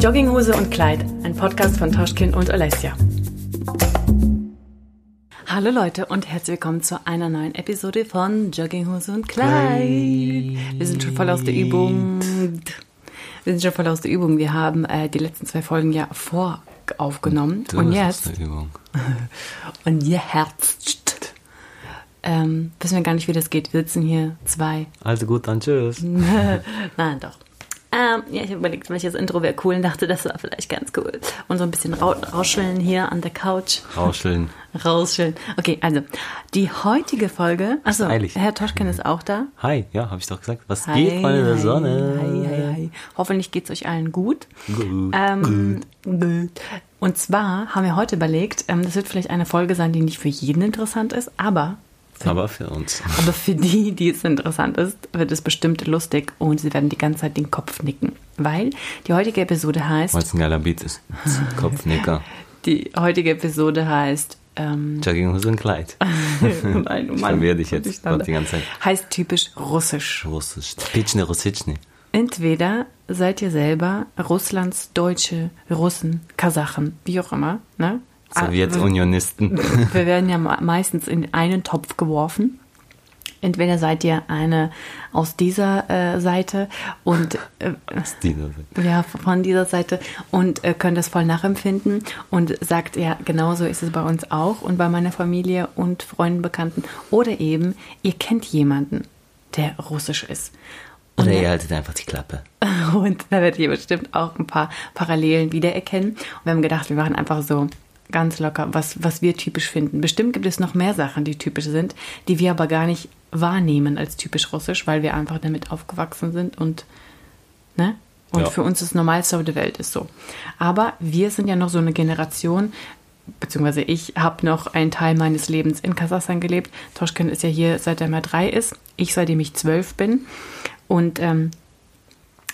Jogginghose und Kleid, ein Podcast von Toschkin und Alessia. Hallo Leute und herzlich willkommen zu einer neuen Episode von Jogginghose und Kleid. Wir sind schon voll aus der Übung. Wir sind schon voll aus der Übung. Wir haben äh, die letzten zwei Folgen ja voraufgenommen. Du und jetzt. Und jetzt. Ähm, wissen wir gar nicht, wie das geht. Wir sitzen hier zwei Also gut, dann tschüss. Nein, doch. Ähm, ja, ich habe überlegt, welches Intro wäre cool und dachte, das war vielleicht ganz cool. Und so ein bisschen rau rauscheln hier an der Couch. Rauscheln. Rauscheln. Okay, also die heutige Folge. Achso, eilig. Herr Toschken ist auch da. Hi, ja, habe ich doch gesagt. Was Hi, geht, Freunde der Sonne? Hi, hi, hi. Hoffentlich geht's euch allen gut. Gut. Ähm, gut. Und zwar haben wir heute überlegt, ähm, das wird vielleicht eine Folge sein, die nicht für jeden interessant ist, aber Aber für uns. aber für die, die es interessant ist, wird es bestimmt lustig und sie werden die ganze Zeit den Kopf nicken. Weil die heutige Episode heißt, Weil es ein geiler Beat ist. Kopfnicker. die heutige Episode heißt, ähm, Jogginghose und Kleid. nein, oh Mann, dich jetzt grad die ganze Zeit. heißt typisch russisch. Russisch. Pitschne, Russitschne. Entweder seid ihr selber Russlands Deutsche, Russen, Kasachen, wie auch immer, ne? Sowjetunionisten. Wir werden ja me- meistens in einen Topf geworfen. Entweder seid ihr eine aus dieser äh, Seite und äh, Dieser Seite. ja, von dieser Seite und äh, könnt das voll nachempfinden und sagt, ja, genauso ist es bei uns auch und bei meiner Familie und Freunden, Bekannten. Oder eben, ihr kennt jemanden, der russisch ist. Und, Oder der- ihr haltet einfach die Klappe. und da werdet ihr bestimmt auch ein paar Parallelen wiedererkennen. Und wir haben gedacht, wir machen einfach so ganz locker, was, was wir typisch finden. Bestimmt gibt es noch mehr Sachen, die typisch sind, die wir aber gar nicht wahrnehmen als typisch russisch, weil wir einfach damit aufgewachsen sind und, ne? Und Ja. für uns das Normalste auf der Welt ist so. Aber wir sind ja noch so eine Generation, beziehungsweise ich habe noch einen Teil meines Lebens in Kasachstan gelebt. Toschken ist ja hier, seit er mal drei ist. Ich, seitdem ich zwölf bin. Und ähm,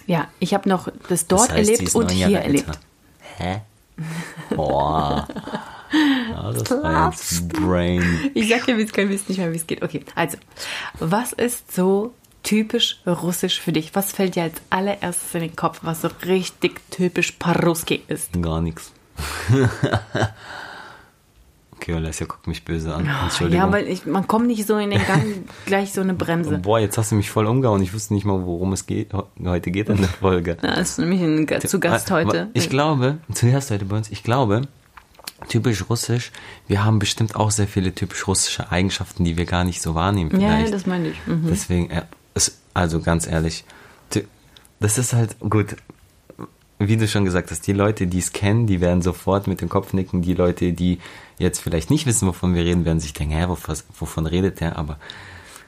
ja, ich habe noch das dort Das heißt, erlebt und hier erlebt. Hä? Boah. Ja, das war jetzt Brain. Ich sag ja, es kann, wisst nicht mehr, wie es geht. Okay, also, was ist so typisch russisch für dich? Was fällt dir als allererstes in den Kopf, was so richtig typisch Paruski ist? Gar nichts. Okay, Alessia guckt mich böse an. Entschuldigung. Ja, weil ich, man kommt nicht so in den Gang, gleich so eine Bremse. Boah, jetzt hast du mich voll umgehauen. Ich wusste nicht mal, worum es geht, heute geht in der Folge. Ja, ist nämlich ein zu Gast heute. Ich glaube, zu Gast heute bei uns, ich glaube, typisch russisch, wir haben bestimmt auch sehr viele typisch russische Eigenschaften, die wir gar nicht so wahrnehmen ja, vielleicht. das meine ich. Mhm. Deswegen, ja, es, also ganz ehrlich, das ist halt gut. Wie du schon gesagt hast, die Leute, die es kennen, die werden sofort mit dem Kopf nicken. Die Leute, die jetzt vielleicht nicht wissen, wovon wir reden, werden sich denken, hä, wovon, wovon redet der? Aber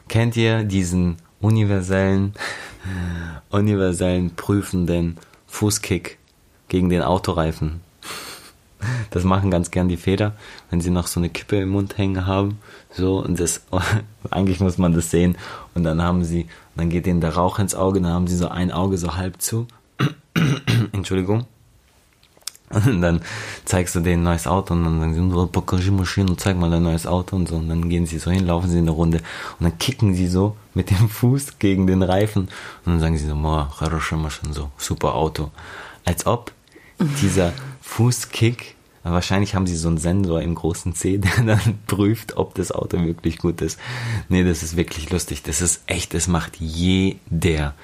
kennt ihr diesen universellen, universellen prüfenden Fußkick gegen den Autoreifen? Das machen ganz gern die Väter, wenn sie noch so eine Kippe im Mund hängen haben. So, und das, eigentlich muss man das sehen. Und dann haben sie, dann geht ihnen der Rauch ins Auge, dann haben sie so ein Auge so halb zu. Entschuldigung. Und dann zeigst du denen ein neues Auto und dann sagen sie, so, Pokaji Maschine und zeig mal dein neues Auto und so. Und dann gehen sie so hin, laufen sie in der Runde und dann kicken sie so mit dem Fuß gegen den Reifen und dann sagen sie so, Moa, schon so, super Auto. Als ob dieser Fußkick, wahrscheinlich haben sie so einen Sensor im großen C, der dann prüft, ob das Auto wirklich gut ist. Nee, das ist wirklich lustig. Das ist echt, das macht jeder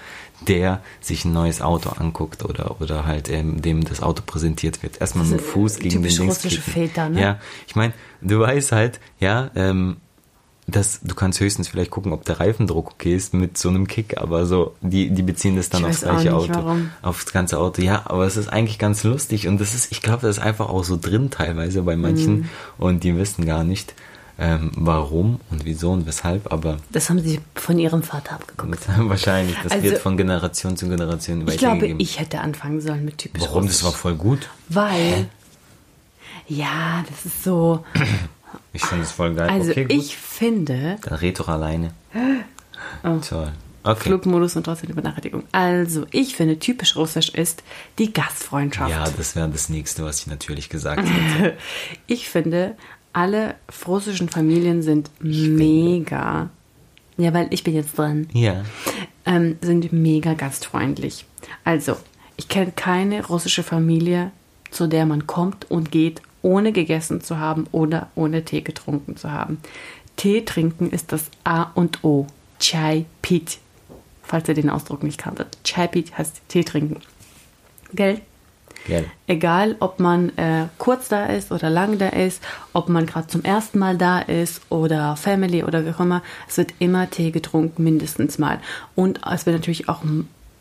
der sich ein neues Auto anguckt oder, oder halt ähm, dem das Auto präsentiert wird. Erstmal mit dem Fuß gegen den Dings russische. Väter, ne? Ja, ich meine, du weißt halt, ja, ähm, das, du kannst höchstens vielleicht gucken, ob der Reifendruck okay ist mit so einem Kick, aber so, die, die beziehen das dann Ich aufs gleiche Auto, warum. aufs ganze Auto. Ja, aber es ist eigentlich ganz lustig und das ist, ich glaube, das ist einfach auch so drin teilweise bei manchen Mhm. und die wissen gar nicht, ähm, warum und wieso und weshalb, aber Das haben sie von ihrem Vater abgeguckt. wahrscheinlich, das Also- wird von Generation zu Generation Ich glaube, weitergegeben. ich hätte anfangen sollen mit typisch Warum? russisch. Das war voll gut. Weil, ja, das ist so. Ich finde es voll geil. Also, okay, ich finde, Dann red doch alleine. Toll. Okay. Flugmodus und trotzdem die Benachrichtigung. Also, ich finde, typisch russisch ist die Gastfreundschaft. Ja, das wäre das nächste, was ich natürlich gesagt hätte. Ich finde, alle russischen Familien sind mega. Ja, weil ich bin jetzt dran. ja. Ähm, sind mega gastfreundlich. Also, Ich kenne keine russische Familie, zu der man kommt und geht, ohne gegessen zu haben oder ohne Tee getrunken zu haben. Tee trinken ist das A und O. Chai Pit. Falls ihr den Ausdruck nicht kanntet. Chai Pit heißt Tee trinken. Gell? Gell. Egal, ob man äh, kurz da ist oder lang da ist, ob man gerade zum ersten Mal da ist oder Family oder wie auch immer, es wird immer Tee getrunken, mindestens mal. Und es wird natürlich auch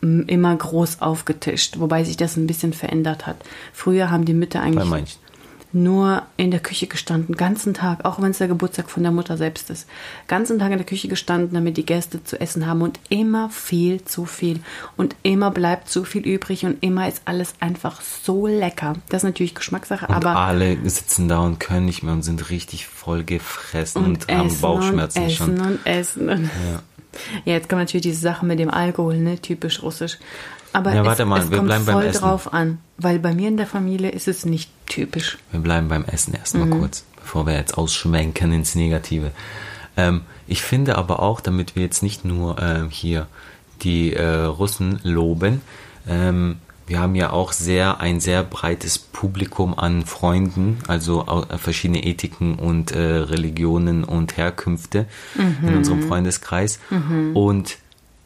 immer groß aufgetischt, wobei sich das ein bisschen verändert hat. Früher haben die Mütter Bei eigentlich manchen. Nur in der Küche gestanden, ganzen Tag, auch wenn es der Geburtstag von der Mutter selbst ist. Ganzen Tag in der Küche gestanden, damit die Gäste zu essen haben und immer viel zu viel. Und immer bleibt zu viel übrig und immer ist alles einfach so lecker. Das ist natürlich Geschmackssache, Und aber alle sitzen da und können nicht mehr und sind richtig voll gefressen und, haben Bauchschmerzen und schon. essen und essen. Und Ja. ja, jetzt kommt natürlich diese Sache mit dem Alkohol, ne? Typisch russisch. Aber Ja, es, warte mal, es wir kommt bleiben beim Essen. drauf an, weil bei mir in der Familie ist es nicht typisch. Wir bleiben beim Essen erstmal Mhm. kurz, bevor wir jetzt ausschwenken ins Negative. Ähm, ich finde aber auch, damit wir jetzt nicht nur ähm, hier die äh, Russen loben, ähm, wir haben ja auch sehr ein sehr breites Publikum an Freunden, also äh, verschiedene Ethiken und äh, Religionen und Herkünfte in unserem Freundeskreis. Und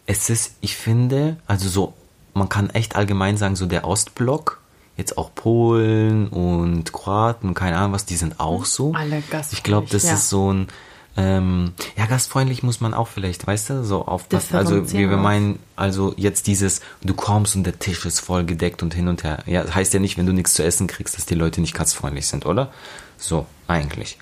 es ist, ich finde, also so, man kann echt allgemein sagen, so der Ostblock, jetzt auch Polen und Kroaten, keine Ahnung was, die sind auch so. Alle Ich glaube, das gastfreundlich, ja. ist so ein, ähm, ja, gastfreundlich muss man auch vielleicht, weißt du, so aufpassen. Also wir, Differenzieren wir meinen, also jetzt dieses, du kommst und der Tisch ist voll gedeckt und hin und her. Ja, heißt ja nicht, wenn du nichts zu essen kriegst, dass die Leute nicht gastfreundlich sind, oder? So, eigentlich.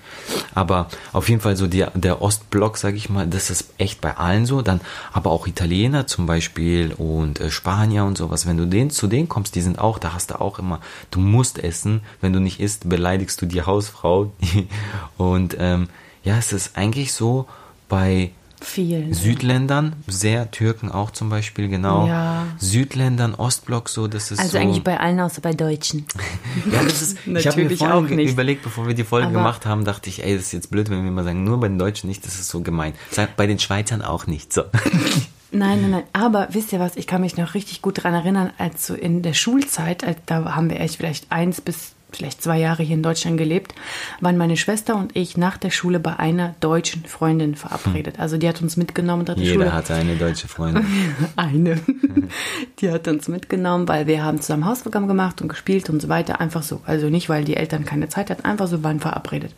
Aber auf jeden Fall so der, der Ostblock, sag ich mal, das ist echt bei allen so. Dann aber auch Italiener zum Beispiel und äh, Spanier und sowas. Wenn du den, zu denen kommst, die sind auch, da hast du auch immer, du musst essen. Wenn du nicht isst, beleidigst du die Hausfrau. und ähm, ja, es ist eigentlich so bei Viel. Südländern, sehr Türken auch zum Beispiel, genau. Ja. Südländern, Ostblock, so, das ist Also so. eigentlich bei allen außer bei Deutschen. Ja, das ist, ich habe mir vorhin überlegt, bevor wir die Folge Aber- gemacht haben, dachte ich, ey, das ist jetzt blöd, wenn wir mal sagen, nur bei den Deutschen nicht, das ist so gemein. Bei den Schweizern auch nicht, so. Nein, nein, nein. Aber wisst ihr was? Ich kann mich noch richtig gut daran erinnern, als so in der Schulzeit, als, da haben wir echt vielleicht eins bis vielleicht zwei Jahre hier in Deutschland gelebt, waren meine Schwester und ich nach der Schule bei einer deutschen Freundin verabredet. Also die hat uns mitgenommen Jeder Schule. hatte eine deutsche Freundin. Eine. Die hat uns mitgenommen, weil wir haben zusammen Hausaufgaben gemacht und gespielt und so weiter. Einfach so. Also nicht, weil die Eltern keine Zeit hatten, einfach so waren verabredet.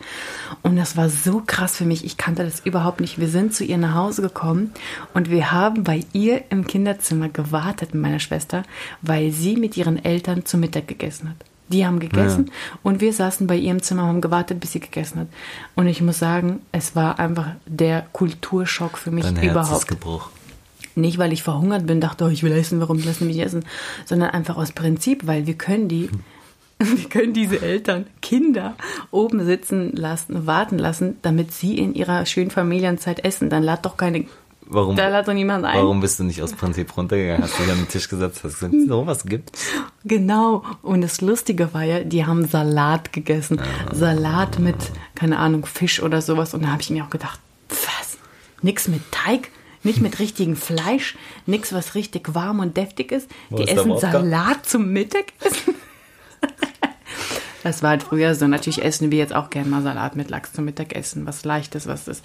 Und das war so krass für mich. Ich kannte das überhaupt nicht. Wir sind zu ihr nach Hause gekommen und wir haben bei ihr im Kinderzimmer gewartet mit meiner Schwester, weil sie mit ihren Eltern zu Mittag gegessen hat. Die haben gegessen und wir saßen bei ihr im Zimmer und haben gewartet, bis sie gegessen hat. Und ich muss sagen, es war einfach der Kulturschock für mich Dein überhaupt. gebrochen. Nicht, weil ich verhungert bin, dachte, oh, ich will essen, warum lassen mich essen, sondern einfach aus Prinzip, weil wir können die, wir können diese Eltern, Kinder oben sitzen lassen, warten lassen, damit sie in ihrer schönen Familienzeit essen. Dann lad doch keine, Warum, da lad doch niemand ein. warum bist du nicht aus Prinzip runtergegangen? Hast dich an den Tisch gesetzt, hast gesagt, so was gibt? Genau. Und das Lustige war ja, die haben Salat gegessen. Salat mit, keine Ahnung, Fisch oder sowas. Und da habe ich mir auch gedacht, was? Nix mit Teig? Nicht mit richtigem Fleisch? Nix, was richtig warm und deftig ist? Wo die ist essen? Salat zum Mittagessen? Das war halt früher so. Natürlich essen wir jetzt auch gerne mal Salat mit Lachs zum Mittagessen. Was leichtes, was das.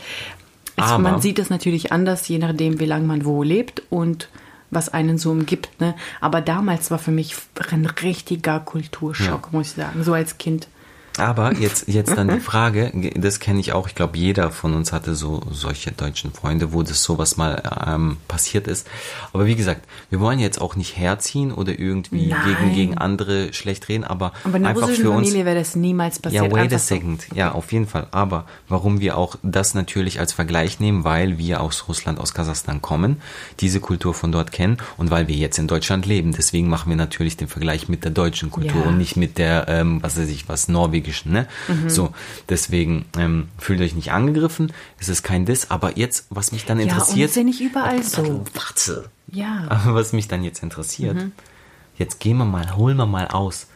Aber- man sieht es natürlich anders, je nachdem, wie lange man wo lebt und was einen so umgibt. Ne? Aber damals war für mich ein richtiger Kulturschock, muss ich sagen, so als Kind. Aber jetzt, jetzt dann die Frage, das kenne ich auch, ich glaube, jeder von uns hatte so solche deutschen Freunde, wo das sowas mal ähm, passiert ist. Aber wie gesagt, wir wollen jetzt auch nicht herziehen oder irgendwie Nein. gegen, gegen andere schlecht reden, aber, Aber in einfach für uns. Familie wäre das niemals passiert. Ja, wait a second. Ja, auf jeden Fall. Aber warum wir auch das natürlich als Vergleich nehmen, weil wir aus Russland, aus Kasachstan kommen, diese Kultur von dort kennen und weil wir jetzt in Deutschland leben. Deswegen machen wir natürlich den Vergleich mit der deutschen Kultur Ja. und nicht mit der, ähm, was weiß ich, was norwegischen, ne? Mhm. So, deswegen ähm, fühlt euch nicht angegriffen. Es ist kein Diss. Aber jetzt, was mich dann Ja, und interessiert. ja nicht überall so. Warte. Ja. Aber was mich dann jetzt interessiert, Mhm. jetzt gehen wir mal, holen wir mal aus.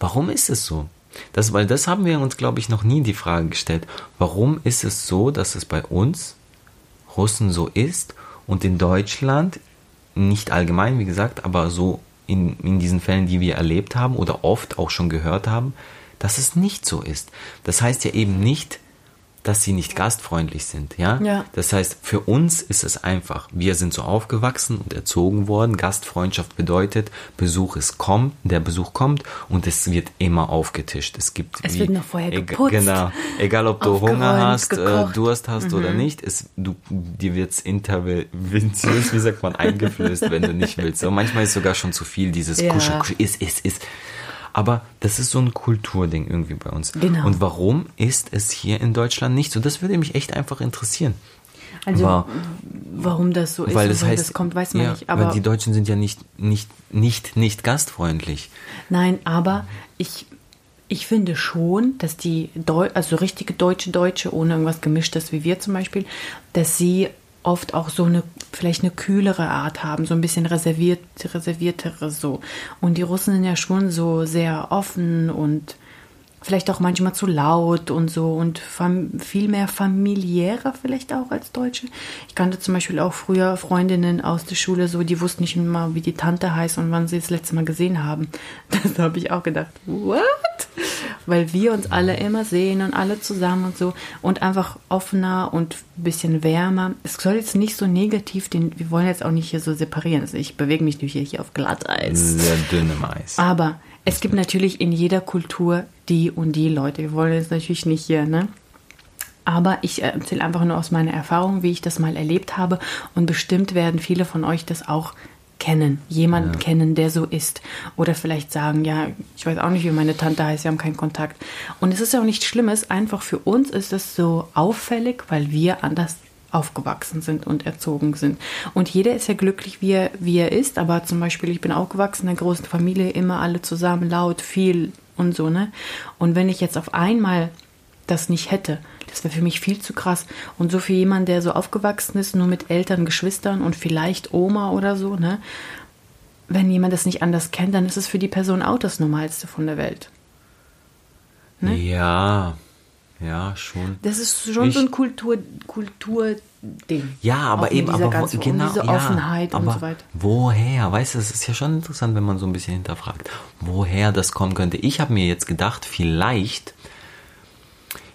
Warum ist es so? Das, weil das haben wir uns, glaube ich, noch nie die Frage gestellt. Warum ist es so, dass es bei uns Russen so ist und in Deutschland nicht allgemein, wie gesagt, aber so in, in diesen Fällen, die wir erlebt haben oder oft auch schon gehört haben, dass es nicht so ist. Das heißt ja eben nicht, dass sie nicht gastfreundlich sind, ja? Ja. Das heißt, für uns ist es einfach. Wir sind so aufgewachsen und erzogen worden. Gastfreundschaft bedeutet, Besuch ist kommt, der Besuch kommt und es wird immer aufgetischt. Es gibt Es wie, wird noch vorher geputzt, Genau. Egal, ob du Hunger hast, äh, gekocht. Durst hast oder nicht, es, du, dir wird's interventiös, wie sagt man, eingeflößt, wenn du nicht willst. Und manchmal ist sogar schon zu viel dieses Ja. Kuschel, Kuschel, ist, ist, ist. Aber das ist so ein Kulturding irgendwie bei uns. Genau. Und warum ist es hier in Deutschland nicht so? Das würde mich echt einfach interessieren. Also, War- warum das so ist weil das heißt, das kommt, weiß man ja, nicht. Aber die Deutschen sind ja nicht, nicht, nicht, nicht gastfreundlich. Nein, aber ich, ich finde schon, dass die, Deu also richtige deutsche Deutsche, ohne irgendwas gemischtes wie wir zum Beispiel, dass sie oft auch so eine, vielleicht eine kühlere Art haben, so ein bisschen reserviert, reserviertere so. Und die Russen sind ja schon so sehr offen und vielleicht auch manchmal zu laut und so und fam viel mehr familiärer vielleicht auch als Deutsche. Ich kannte zum Beispiel auch früher Freundinnen aus der Schule, so die wussten nicht immer, wie die Tante heißt und wann sie das letzte Mal gesehen haben. Das habe ich auch gedacht, what? Weil wir uns alle immer sehen und alle zusammen und so und einfach offener und ein bisschen wärmer. Es soll jetzt nicht so negativ, den, wir wollen jetzt auch nicht hier so separieren. Also ich bewege mich durch hier, hier auf Glatteis. Sehr dünnem Eis. Aber es gibt natürlich in jeder Kultur die und die Leute. Wir wollen jetzt natürlich nicht hier, ne? Aber ich erzähle einfach nur aus meiner Erfahrung, wie ich das mal erlebt habe. Und bestimmt werden viele von euch das auch kennen. Jemanden kennen, der so ist. Oder vielleicht sagen, ja, ich weiß auch nicht, wie meine Tante heißt, wir haben keinen Kontakt. Und es ist ja auch nichts Schlimmes. Einfach für uns ist es so auffällig, weil wir anders aufgewachsen sind und erzogen sind. Und jeder ist ja glücklich, wie er, wie er ist. Aber zum Beispiel, ich bin aufgewachsen in einer großen Familie, immer alle zusammen, laut, viel und so, ne? Und wenn ich jetzt auf einmal das nicht hätte, das wäre für mich viel zu krass. Und so für jemanden, der so aufgewachsen ist, nur mit Eltern, Geschwistern und vielleicht Oma oder so, ne? Wenn jemand das nicht anders kennt, dann ist es für die Person auch das Normalste von der Welt. Ne? Ja, ja, schon. Das ist schon Ich- so ein Kultur, Kulturding. Ja, aber eben, aber ganzen- genau, um diese ja, Offenheit aber und so weiter. Woher? Weißt du, es ist ja schon interessant, wenn man so ein bisschen hinterfragt, woher das kommen könnte. Ich habe mir jetzt gedacht, vielleicht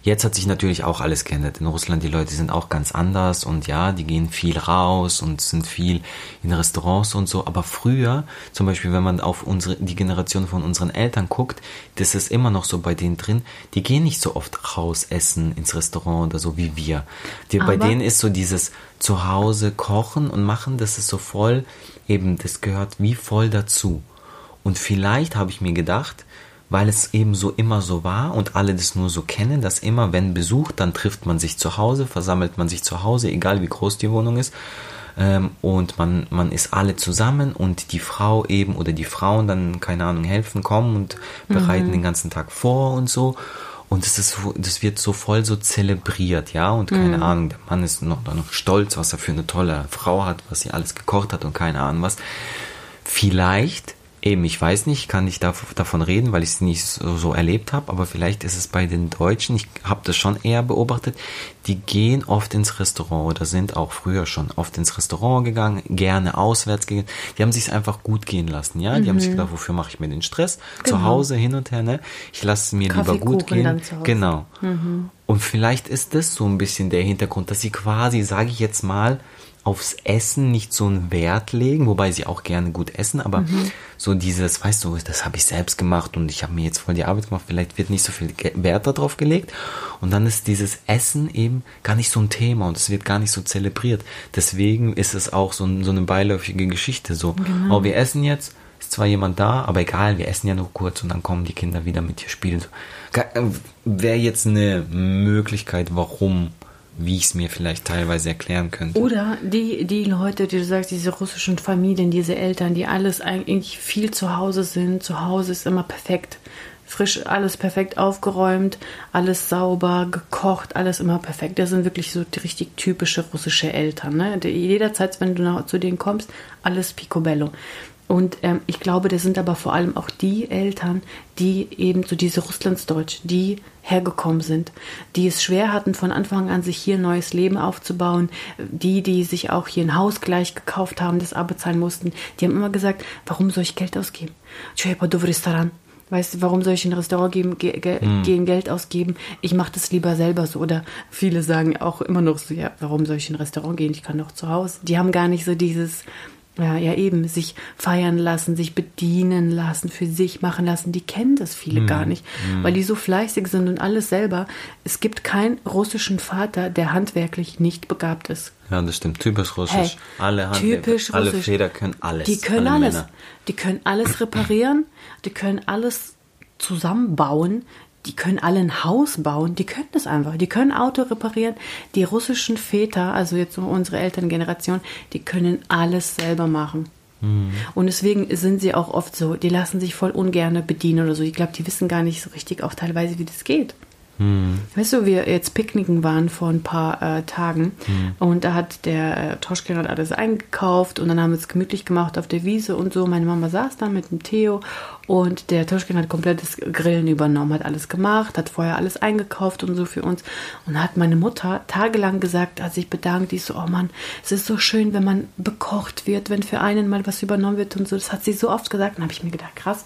Jetzt hat sich natürlich auch alles geändert. In Russland, die Leute sind auch ganz anders und ja, die gehen viel raus und sind viel in Restaurants und so. Aber früher, zum Beispiel, wenn man auf unsere, die Generation von unseren Eltern guckt, das ist immer noch so bei denen drin, die gehen nicht so oft raus essen ins Restaurant oder so wie wir. Die, bei denen ist so dieses Zuhause kochen und machen, das ist so voll, eben, das gehört wie voll dazu. Und vielleicht habe ich mir gedacht, weil es eben so immer so war und alle das nur so kennen, dass immer, wenn Besuch, dann trifft man sich zu Hause, versammelt man sich zu Hause, egal wie groß die Wohnung ist. Ähm, und man, man ist alle zusammen und die Frau eben oder die Frauen dann, keine Ahnung, helfen, kommen und bereiten den ganzen Tag vor und so. Und das ist, so- das wird so voll so zelebriert, ja. Und keine Ahnung, der Mann ist noch, noch stolz, was er für eine tolle Frau hat, was sie alles gekocht hat und keine Ahnung was. Vielleicht, eben, ich weiß nicht, kann ich dav- davon reden, weil ich es nicht so, so erlebt habe, aber vielleicht ist es bei den Deutschen, ich habe das schon eher beobachtet, die gehen oft ins Restaurant oder sind auch früher schon oft ins Restaurant gegangen, gerne auswärts gegangen. Die haben sich einfach gut gehen lassen, ja. Die haben sich gedacht, wofür mache ich mir den Stress? Zu Genau. Hause hin und her, ne? Ich lasse es mir lieber gut Kaffeekuchen gehen. zu. Genau. Und vielleicht ist das so ein bisschen der Hintergrund, dass sie quasi, sage ich jetzt mal, aufs Essen nicht so einen Wert legen, wobei sie auch gerne gut essen, aber so dieses, weißt du, das habe ich selbst gemacht und ich habe mir jetzt voll die Arbeit gemacht, vielleicht wird nicht so viel Wert darauf gelegt und dann ist dieses Essen eben gar nicht so ein Thema und es wird gar nicht so zelebriert. Deswegen ist es auch so, so eine beiläufige Geschichte, so, oh, wir essen jetzt, ist zwar jemand da, aber egal, wir essen ja nur kurz und dann kommen die Kinder wieder mit dir spielen. So. Wäre jetzt eine Möglichkeit, warum, wie ich es mir vielleicht teilweise erklären könnte. Oder die, die Leute, die du sagst, diese russischen Familien, diese Eltern, die alles eigentlich viel zu Hause sind. Zu Hause ist immer perfekt. Frisch, alles perfekt aufgeräumt, alles sauber, gekocht, alles immer perfekt. Das sind wirklich so richtig typische russische Eltern. Ne? Jederzeit, wenn du nach, zu denen kommst, alles picobello. Und ähm, ich glaube, das sind aber vor allem auch die Eltern, die eben so diese Russlandsdeutsch, die hergekommen sind, die es schwer hatten, von Anfang an sich hier ein neues Leben aufzubauen, die, die sich auch hier ein Haus gleich gekauft haben, das abbezahlen mussten, die haben immer gesagt, warum soll ich Geld ausgeben? Restaurant. Weißt du, warum soll ich in ein Restaurant geben, ge ge mm. gehen, Geld ausgeben? Ich mache das lieber selber so. Oder viele sagen auch immer noch so, ja, warum soll ich in ein Restaurant gehen? Ich kann doch zu Hause. Die haben gar nicht so dieses, ja, ja eben, sich feiern lassen, sich bedienen lassen, für sich machen lassen, die kennen das viele mm. gar nicht, mm. weil die so fleißig sind und alles selber. Es gibt keinen russischen Vater, der handwerklich nicht begabt ist. Ja, das stimmt. Typisch russisch. Hey, alle typisch alle russisch. Feder können alles. Die können alles. Männer. Die können alles reparieren, die können alles zusammenbauen, die können alle ein Haus bauen, die können das einfach. Die können Auto reparieren. Die russischen Väter, also jetzt unsere Elterngeneration, die können alles selber machen. Mhm. Und deswegen sind sie auch oft so, die lassen sich voll ungern bedienen oder so. Ich glaube, die wissen gar nicht so richtig auch teilweise, wie das geht. Hm. Weißt du, wir jetzt picknicken waren vor ein paar äh, Tagen hm. und da hat der äh, Toschkin hat alles eingekauft und dann haben wir es gemütlich gemacht auf der Wiese und so. Meine Mama saß da mit dem Theo und der Toschkin hat komplettes Grillen übernommen, hat alles gemacht, hat vorher alles eingekauft und so für uns und hat meine Mutter tagelang gesagt, hat sich bedankt, die so, oh Mann, es ist so schön, wenn man bekocht wird, wenn für einen mal was übernommen wird und so. Das hat sie so oft gesagt und habe ich mir gedacht, krass,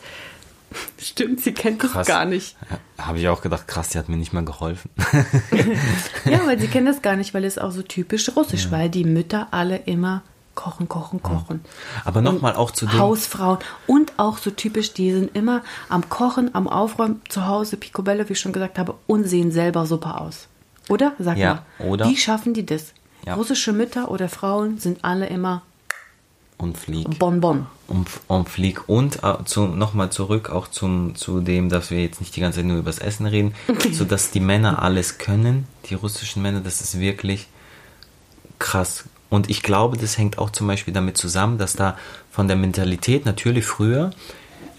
Stimmt, sie kennt krass. das gar nicht. Ja, Habe ich auch gedacht, krass, die hat mir nicht mal geholfen. ja, weil sie kennt das gar nicht, weil es auch so typisch russisch, ja. weil die Mütter alle immer kochen, kochen, kochen. Ja. Aber nochmal auch zu den Hausfrauen und auch so typisch, die sind immer am Kochen, am Aufräumen zu Hause, Picobello, wie ich schon gesagt habe, und sehen selber super aus. Oder? Sag ja, mal. Oder? Wie schaffen die das? Russische Mütter oder Frauen sind alle immer und Flieg. Bonbon. Und, und Flieg. Und äh, zu, nochmal zurück auch zum, zu dem, dass wir jetzt nicht die ganze Zeit nur übers Essen reden, so dass die Männer alles können, die russischen Männer, das ist wirklich krass. Und ich glaube, das hängt auch zum Beispiel damit zusammen, dass da von der Mentalität natürlich früher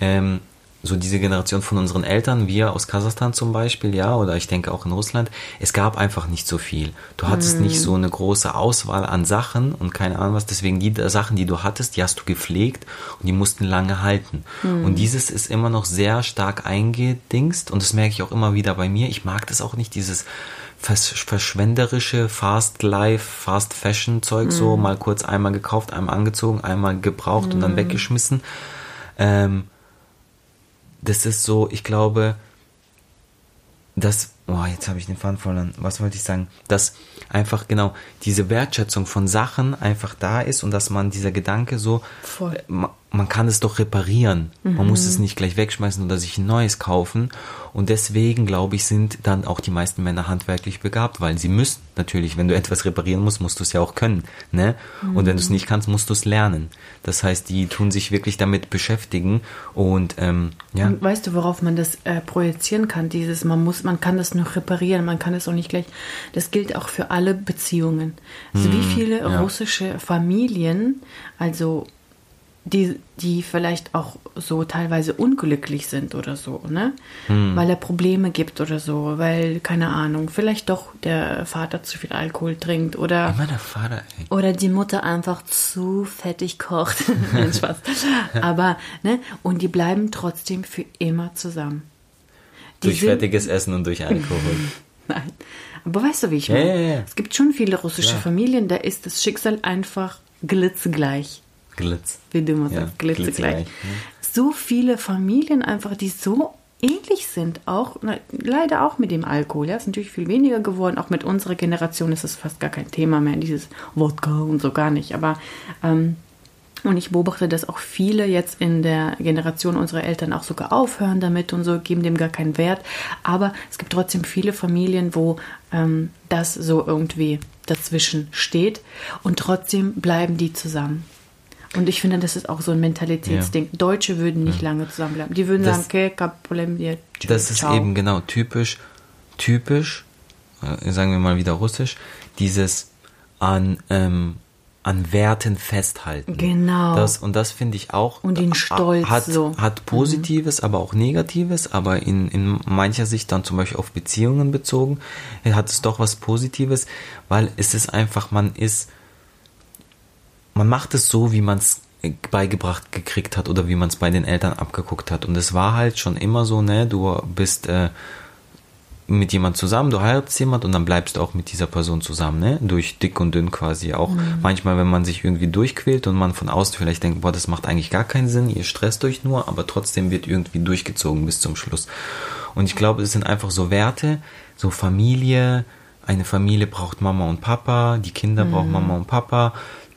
ähm, so diese Generation von unseren Eltern, wir aus Kasachstan zum Beispiel, ja, oder ich denke auch in Russland, es gab einfach nicht so viel. Du hattest mm. nicht so eine große Auswahl an Sachen und keine Ahnung was, deswegen die Sachen, die du hattest, die hast du gepflegt und die mussten lange halten. Mm. Und dieses ist immer noch sehr stark eingedingst und das merke ich auch immer wieder bei mir. Ich mag das auch nicht, dieses verschwenderische Fast Life, Fast Fashion Zeug, mm. so mal kurz einmal gekauft, einmal angezogen, einmal gebraucht und dann weggeschmissen. Ähm, das ist so, ich glaube, dass, oh, jetzt habe ich den Faden verloren. Was wollte ich sagen? Dass einfach genau diese Wertschätzung von Sachen einfach da ist und dass man dieser Gedanke so, Voll. Man, kann es doch reparieren. Mhm. Man muss es nicht gleich wegschmeißen oder sich ein neues kaufen. Und deswegen, glaube ich, sind dann auch die meisten Männer handwerklich begabt, weil sie müssen natürlich, wenn du etwas reparieren musst, musst du es ja auch können. Ne? Mhm. Und wenn du es nicht kannst, musst du es lernen. Das heißt, die tun sich wirklich damit beschäftigen. Und ähm, ja. Und weißt du, worauf man das äh, projizieren kann? Dieses, man muss, man kann das noch reparieren, man kann es auch nicht gleich. Das gilt auch für alle Beziehungen. Also mhm. wie viele ja. russische Familien, also die, die vielleicht auch so teilweise unglücklich sind oder so, ne? Hm. Weil er Probleme gibt oder so, weil, keine Ahnung, vielleicht doch der Vater zu viel Alkohol trinkt oder. Immer der Vater, ey. Oder die Mutter einfach zu fettig kocht. Nein, Spaß. Aber, ne? Und die bleiben trotzdem für immer zusammen. Die durch sind, fettiges Essen und durch Alkohol. Nein. Aber weißt du, wie ich meine? Ja, ja, ja. Es gibt schon viele russische Familien, da ist das Schicksal einfach glitzgleich. Glitz. Wie du immer sagst, ja, glitzegleich. Ja. So viele Familien einfach, die so ähnlich sind, auch na, leider auch mit dem Alkohol. Ja, ist natürlich viel weniger geworden. Auch mit unserer Generation ist es fast gar kein Thema mehr, dieses Wodka und so gar nicht. Aber ähm, und ich beobachte, dass auch viele jetzt in der Generation unserer Eltern auch sogar aufhören damit und so, geben dem gar keinen Wert. Aber es gibt trotzdem viele Familien, wo ähm, das so irgendwie dazwischen steht und trotzdem bleiben die zusammen. Und ich finde, das ist auch so ein Mentalitätsding. Ja. Deutsche würden nicht ja. lange zusammenbleiben. Die würden das, sagen, okay, kein Problem, wir Das ist ciao. eben genau typisch, typisch, äh, sagen wir mal wieder russisch, dieses an, ähm, an Werten festhalten. Genau. Das, und das finde ich auch. Und den Stolz hat, so. hat Positives, mhm. aber auch Negatives, aber in, in mancher Sicht dann zum Beispiel auf Beziehungen bezogen, hat es doch was Positives, weil es ist einfach, man ist man macht es so, wie man es beigebracht gekriegt hat oder wie man es bei den Eltern abgeguckt hat. Und es war halt schon immer so, ne, du bist äh, mit jemand zusammen, du heiratest jemand und dann bleibst du auch mit dieser Person zusammen, ne? Durch dick und dünn quasi. Auch mhm. manchmal, wenn man sich irgendwie durchquält und man von außen vielleicht denkt, boah, das macht eigentlich gar keinen Sinn, ihr stresst euch nur, aber trotzdem wird irgendwie durchgezogen bis zum Schluss. Und ich glaube, es sind einfach so Werte, so Familie, eine Familie braucht Mama und Papa, die Kinder mhm. brauchen Mama und Papa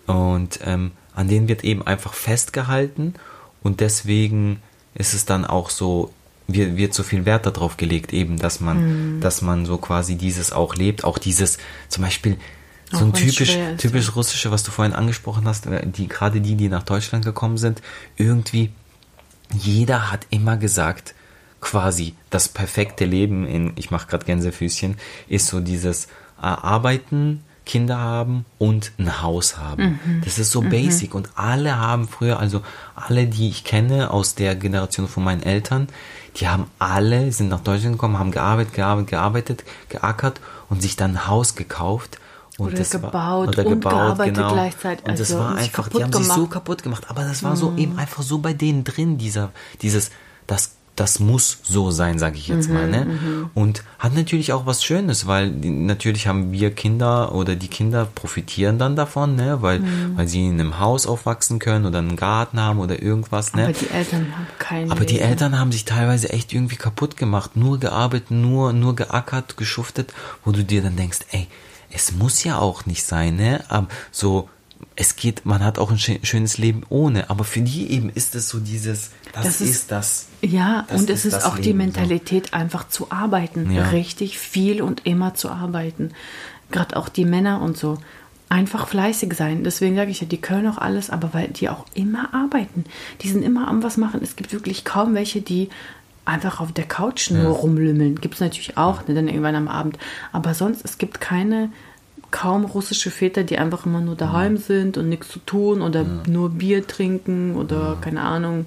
und ähm, an denen wird eben einfach festgehalten. Und deswegen ist es dann auch so wird, wird so viel Wert darauf gelegt, eben, dass man, mhm. dass man so quasi dieses auch lebt, auch dieses, zum Beispiel, so ein typisch, typisch russische, was du vorhin angesprochen hast, äh, die, gerade die, die nach Deutschland gekommen sind, irgendwie, jeder hat immer gesagt, quasi das perfekte Leben in, ich mache gerade Gänsefüßchen, ist so dieses äh, Arbeiten, Kinder haben und ein Haus haben. Mhm. Das ist so mhm. basic und alle haben früher, also alle, die ich kenne aus der Generation von meinen Eltern, die haben alle, sind nach Deutschland gekommen, haben gearbeitet, gearbeitet, gearbeitet, geackert und sich dann ein Haus gekauft. Und oder das gebaut war, oder und gebaut, gearbeitet genau. gleichzeitig. Und das also war einfach, die haben gemacht. sich so kaputt gemacht. Aber das war mhm. so eben einfach so bei denen drin, dieser, dieses, das das muss so sein, sage ich jetzt mhm, mal. Ne? Mhm. Und hat natürlich auch was Schönes, weil die, natürlich haben wir Kinder oder die Kinder profitieren dann davon, ne? weil, mhm. weil sie in einem Haus aufwachsen können oder einen Garten haben oder irgendwas. Ne? Aber die Eltern haben keine. Aber die Eltern haben sich teilweise echt irgendwie kaputt gemacht, nur gearbeitet, nur, nur geackert, geschuftet, wo du dir dann denkst, ey, es muss ja auch nicht sein, ne? Aber so es geht, man hat auch ein schönes Leben ohne, aber für die eben ist es so dieses, das, das ist, ist, das. Ja, das und es ist, ist auch Leben, die Mentalität, so. einfach zu arbeiten, ja. richtig viel und immer zu arbeiten. Gerade auch die Männer und so. Einfach fleißig sein. Deswegen sage ich ja, die können auch alles, aber weil die auch immer arbeiten. Die sind immer am was machen. Es gibt wirklich kaum welche, die einfach auf der Couch nur ja. rumlümmeln. Gibt es natürlich auch, ne, dann irgendwann am Abend. Aber sonst, es gibt keine kaum russische Väter, die einfach immer nur daheim ja. sind und nichts zu tun oder ja. nur Bier trinken oder ja. keine Ahnung.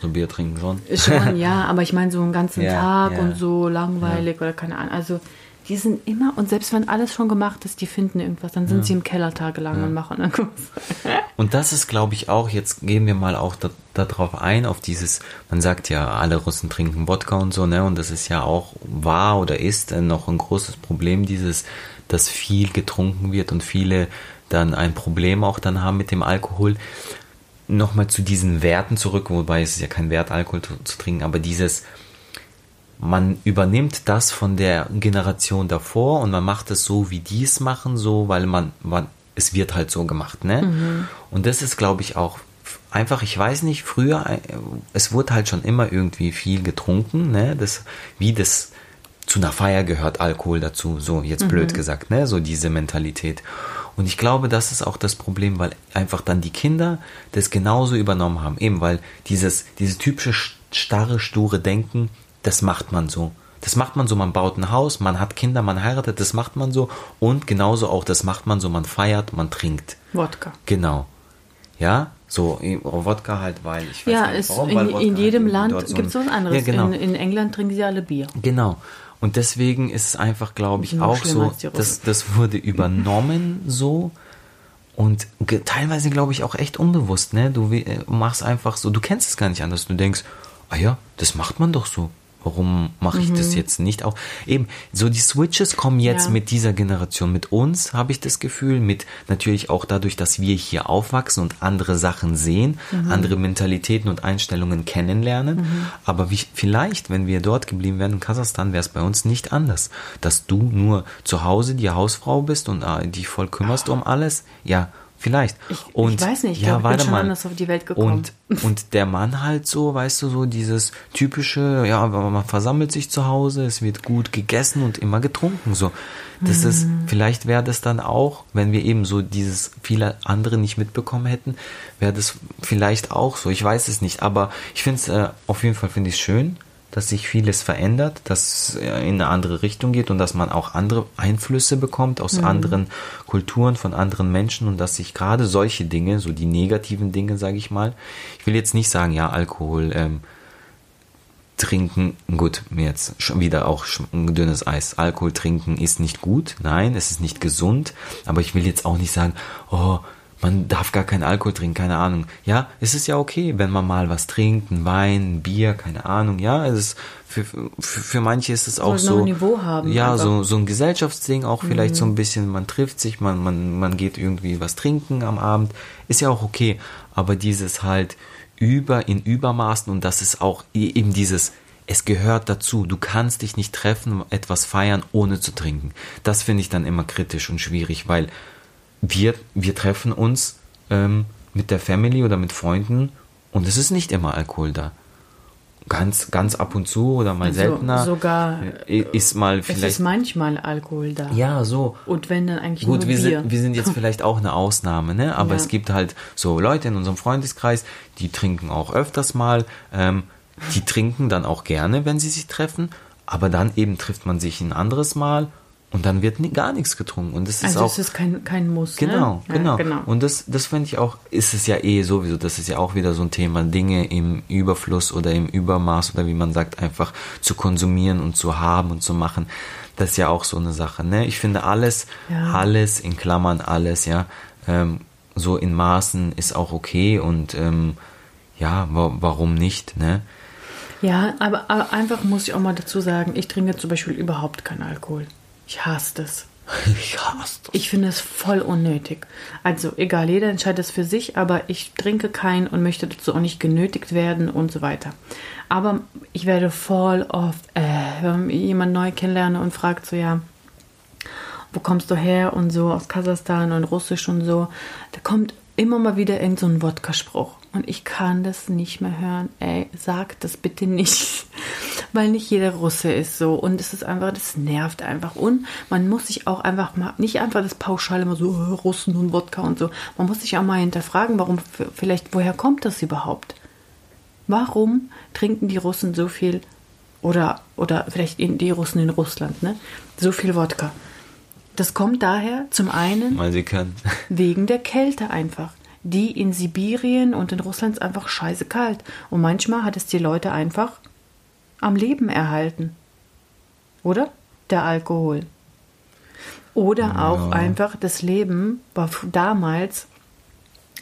So Bier trinken schon? Schon, ja, aber ich meine so einen ganzen Tag und so langweilig oder keine Ahnung. Also die sind immer, und selbst wenn alles schon gemacht ist, die finden irgendwas, dann sind sie im Keller tagelang und machen irgendwas. Und das ist, glaube ich, auch, jetzt gehen wir mal auch darauf da ein, auf dieses, man sagt ja, alle Russen trinken Wodka und so, ne, und das ist ja auch wahr oder ist noch ein großes Problem, dieses dass viel getrunken wird und viele dann ein Problem auch dann haben mit dem Alkohol. Nochmal zu diesen Werten zurück, wobei es ist ja kein Wert, Alkohol zu, zu trinken, aber dieses, man übernimmt das von der Generation davor und man macht es so, wie die es machen, so, weil man, man es wird halt so gemacht, ne? Mhm. Und das ist, glaube ich, auch einfach, ich weiß nicht, früher, äh, es wurde halt schon immer irgendwie viel getrunken, ne? Das, wie das zu einer Feier gehört Alkohol dazu, so jetzt mhm. blöd gesagt, ne, so diese Mentalität. Und ich glaube, das ist auch das Problem, weil einfach dann die Kinder das genauso übernommen haben, eben weil dieses, dieses typische starre, sture Denken, das macht man so. Das macht man so, man baut ein Haus, man hat Kinder, man heiratet, das macht man so. Und genauso auch, das macht man so, man feiert, man trinkt. Wodka. Genau. Ja, so Wodka halt, weil ich weiß ja, nicht warum. Ja, in, in jedem halt Land gibt es was anderes. Ja, genau. in, in England trinken sie alle Bier. Genau. Und deswegen ist es einfach, glaube ich, auch so, dass das wurde übernommen so und teilweise, glaube ich, auch echt unbewusst. Ne? Du äh, machst einfach so, du kennst es gar nicht anders. Du denkst, ah ja, das macht man doch so warum mache ich mhm. das jetzt nicht auch? Eben, so die Switches kommen jetzt ja. mit dieser Generation, mit uns habe ich das Gefühl, mit natürlich auch dadurch, dass wir hier aufwachsen und andere Sachen sehen, mhm. andere Mentalitäten und Einstellungen kennenlernen. Mhm. Aber wie, vielleicht, wenn wir dort geblieben wären in Kasachstan, wäre es bei uns nicht anders. Dass du nur zu Hause die Hausfrau bist und äh, dich voll kümmerst um alles. Ja, Vielleicht. Ich, und, ich weiß nicht, ich ja, glaube, ich bin schon anders auf die Welt gekommen. Und, und der Mann halt so, weißt du, so dieses typische, ja, man versammelt sich zu Hause, es wird gut gegessen und immer getrunken, so. Das mhm. ist, vielleicht wäre das dann auch, wenn wir eben so dieses viele andere nicht mitbekommen hätten, wäre das vielleicht auch so. Ich weiß es nicht, aber ich finde es, äh, auf jeden Fall finde ich es schön, dass sich vieles verändert, dass es in eine andere Richtung geht und dass man auch andere Einflüsse bekommt aus mhm. anderen Kulturen, von anderen Menschen und dass sich gerade solche Dinge, so die negativen Dinge, sage ich mal, ich will jetzt nicht sagen, ja, Alkohol, ähm, trinken, gut, jetzt schon wieder auch dünnes Eis. Alkohol trinken ist nicht gut, nein, es ist nicht gesund, aber ich will jetzt auch nicht sagen, oh, man darf gar keinen Alkohol trinken, keine Ahnung. Ja, es ist ja okay, wenn man mal was trinkt, ein Wein, ein Bier, keine Ahnung. Ja, es ist für, für, für manche ist es auch so. ein Niveau haben, ja, einfach. so, so ein Gesellschaftsding auch vielleicht so ein bisschen. Man trifft sich, man, man, man geht irgendwie was trinken am Abend. Ist ja auch okay. Aber dieses halt über in Übermaßen und das ist auch e- eben dieses es gehört dazu. Du kannst dich nicht treffen, etwas feiern, ohne zu trinken. Das finde ich dann immer kritisch und schwierig, weil wir, wir treffen uns ähm, mit der Family oder mit Freunden und es ist nicht immer Alkohol da. Ganz, ganz ab und zu oder mal Also seltener. sogar, äh, ist mal Es vielleicht. ist manchmal Alkohol da. ja, so. Und wenn dann eigentlich Gut, nur wir Bier. sind, wir sind jetzt vielleicht auch eine Ausnahme, ne? Aber Ja. es gibt halt so Leute in unserem Freundeskreis, die trinken auch öfters mal. Ähm, die trinken dann auch gerne, wenn sie sich treffen. Aber dann eben trifft man sich ein anderes Mal und dann wird nie, gar nichts getrunken. Und das ist also auch. es ist kein, kein Muss. Genau, ne? genau. Ja, genau. Und das, das finde ich auch, ist es ja eh sowieso, das ist ja auch wieder so ein Thema, Dinge im Überfluss oder im Übermaß oder wie man sagt, einfach zu konsumieren und zu haben und zu machen. Das ist ja auch so eine Sache, ne? Ich finde alles, Ja. alles, in Klammern alles, ja, ähm, so in Maßen ist auch okay und ähm, ja, wa warum nicht, ne? Ja, aber, aber einfach muss ich auch mal dazu sagen, ich trinke zum Beispiel überhaupt keinen Alkohol. Ich hasse das. Ich hasse das. Ich finde es voll unnötig. Also egal, jeder entscheidet es für sich, aber ich trinke keinen und möchte dazu auch nicht genötigt werden und so weiter. Aber ich werde voll oft, äh, wenn ich jemanden neu kennenlerne und fragt so, ja, wo kommst du her und so aus Kasachstan und Russisch und so, da kommt immer mal wieder irgend so ein Wodka-Spruch. Und ich kann das nicht mehr hören. Ey, sag das bitte nicht. Weil nicht jeder Russe ist so. Und es ist einfach, das nervt einfach. Und man muss sich auch einfach mal, nicht einfach das Pauschale immer so, äh, Russen und Wodka und so. Man muss sich auch mal hinterfragen, warum, vielleicht, woher kommt das überhaupt? Warum trinken die Russen so viel oder, oder vielleicht in- die Russen in Russland, ne? So viel Wodka. Das kommt daher zum einen Weil sie können. wegen der Kälte einfach. Die in Sibirien und in Russland ist einfach scheiße kalt. Und manchmal hat es die Leute einfach am Leben erhalten. Oder? Der Alkohol. Oder auch einfach das Leben war damals,